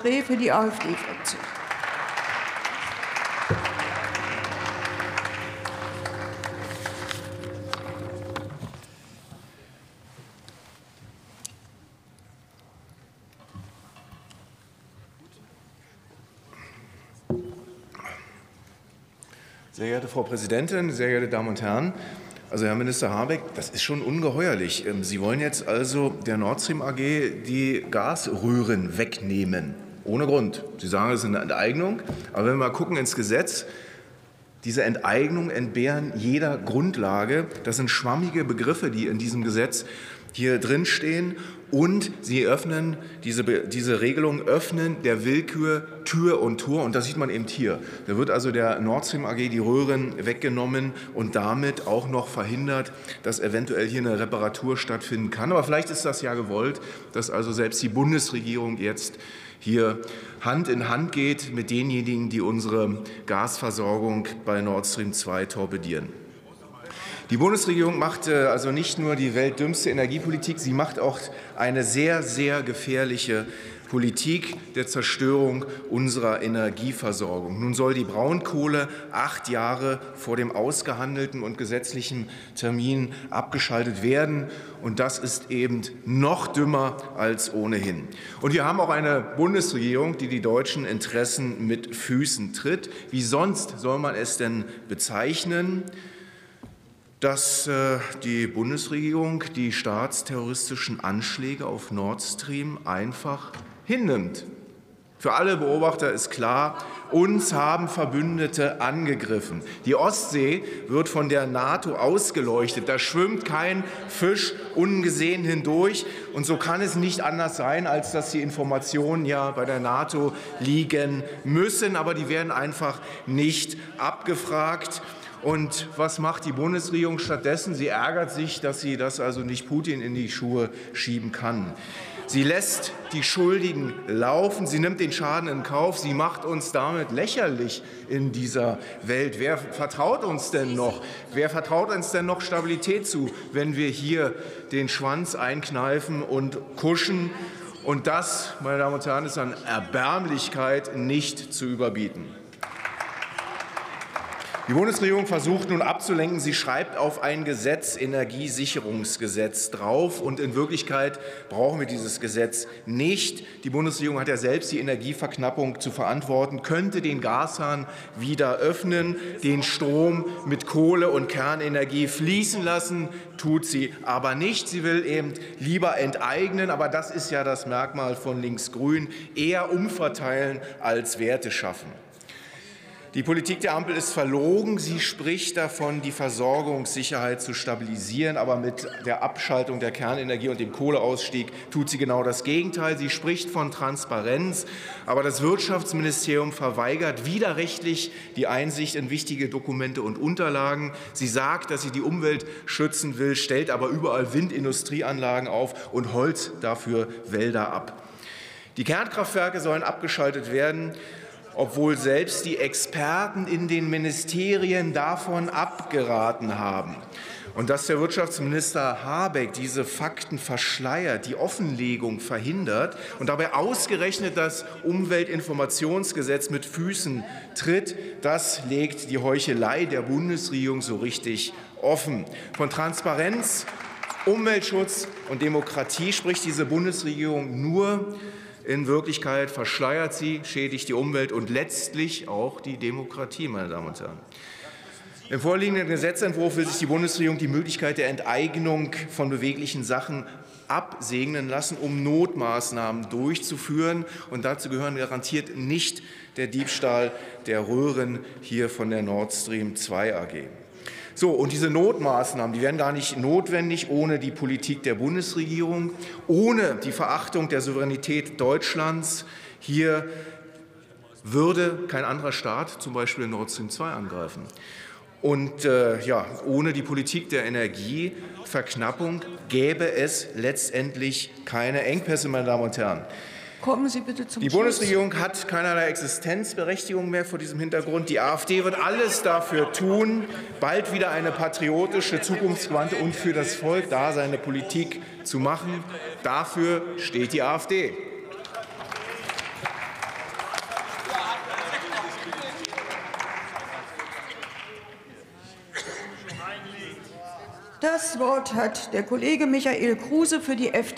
für die AfD-Fraktion. Sehr geehrte Frau Präsidentin, sehr geehrte Damen und Herren! Also Herr Minister Habeck, das ist schon ungeheuerlich. Ähm, Sie wollen jetzt also der Nord Stream AG die Gasröhren wegnehmen. Ohne Grund. Sie sagen, es ist eine Enteignung. Aber wenn wir mal gucken ins Gesetz, diese Enteignung entbehren jeder Grundlage. Das sind schwammige Begriffe, die in diesem Gesetz hier drin stehen und sie öffnen, diese, diese Regelungen öffnen der Willkür Tür und Tor und das sieht man eben hier. Da wird also der Nord Stream AG die Röhren weggenommen und damit auch noch verhindert, dass eventuell hier eine Reparatur stattfinden kann. Aber vielleicht ist das ja gewollt, dass also selbst die Bundesregierung jetzt hier Hand in Hand geht mit denjenigen, die unsere Gasversorgung bei Nord Stream 2 torpedieren. Die Bundesregierung macht äh, also nicht nur die weltdümmste Energiepolitik, sie macht auch eine sehr, sehr gefährliche Politik der Zerstörung unserer Energieversorgung. Nun soll die Braunkohle acht Jahre vor dem ausgehandelten und gesetzlichen Termin abgeschaltet werden. Und das ist eben noch dümmer als ohnehin. Und wir haben auch eine Bundesregierung, die die deutschen Interessen mit Füßen tritt. Wie sonst soll man es denn bezeichnen? dass äh, die Bundesregierung die staatsterroristischen Anschläge auf Nord Stream einfach hinnimmt. Für alle Beobachter ist klar, uns haben Verbündete angegriffen. Die Ostsee wird von der NATO ausgeleuchtet. Da schwimmt kein Fisch ungesehen hindurch. Und so kann es nicht anders sein, als dass die Informationen ja bei der NATO liegen müssen. Aber die werden einfach nicht abgefragt. Und was macht die Bundesregierung stattdessen? Sie ärgert sich, dass sie das also nicht Putin in die Schuhe schieben kann. Sie lässt die Schuldigen laufen, sie nimmt den Schaden in Kauf, sie macht uns damit lächerlich in dieser Welt. Wer vertraut uns denn noch? Wer vertraut uns denn noch Stabilität zu, wenn wir hier den Schwanz einkneifen und kuschen? Und das, meine Damen und Herren, ist an Erbärmlichkeit nicht zu überbieten. Die Bundesregierung versucht nun abzulenken. Sie schreibt auf ein Gesetz, Energiesicherungsgesetz, drauf. Und in Wirklichkeit brauchen wir dieses Gesetz nicht. Die Bundesregierung hat ja selbst die Energieverknappung zu verantworten, könnte den Gashahn wieder öffnen, den Strom mit Kohle und Kernenergie fließen lassen, tut sie aber nicht. Sie will eben lieber enteignen. Aber das ist ja das Merkmal von Linksgrün, eher umverteilen als Werte schaffen. Die Politik der Ampel ist verlogen. Sie spricht davon, die Versorgungssicherheit zu stabilisieren. Aber mit der Abschaltung der Kernenergie und dem Kohleausstieg tut sie genau das Gegenteil. Sie spricht von Transparenz. Aber das Wirtschaftsministerium verweigert widerrechtlich die Einsicht in wichtige Dokumente und Unterlagen. Sie sagt, dass sie die Umwelt schützen will, stellt aber überall Windindustrieanlagen auf und holzt dafür Wälder ab. Die Kernkraftwerke sollen abgeschaltet werden obwohl selbst die Experten in den Ministerien davon abgeraten haben. Und dass der Wirtschaftsminister Habeck diese Fakten verschleiert, die Offenlegung verhindert und dabei ausgerechnet das Umweltinformationsgesetz mit Füßen tritt, das legt die Heuchelei der Bundesregierung so richtig offen. Von Transparenz, Umweltschutz und Demokratie spricht diese Bundesregierung nur, in Wirklichkeit verschleiert sie, schädigt die Umwelt und letztlich auch die Demokratie, meine Damen und Herren. Im vorliegenden Gesetzentwurf will sich die Bundesregierung die Möglichkeit der Enteignung von beweglichen Sachen absegnen lassen, um Notmaßnahmen durchzuführen. Und dazu gehören garantiert nicht der Diebstahl der Röhren hier von der Nord Stream 2 AG. So, und diese Notmaßnahmen, die wären gar nicht notwendig ohne die Politik der Bundesregierung, ohne die Verachtung der Souveränität Deutschlands. Hier würde kein anderer Staat zum Beispiel Nord Stream 2 angreifen. Und äh, ja, ohne die Politik der Energieverknappung gäbe es letztendlich keine Engpässe, meine Damen und Herren. Kommen Sie bitte zum Die Bundesregierung hat keinerlei Existenzberechtigung mehr vor diesem Hintergrund. Die AfD wird alles dafür tun, bald wieder eine patriotische, zukunftsgewandte und für das Volk da seine Politik zu machen. Dafür steht die AfD. Das Wort hat der Kollege Michael Kruse für die FDP.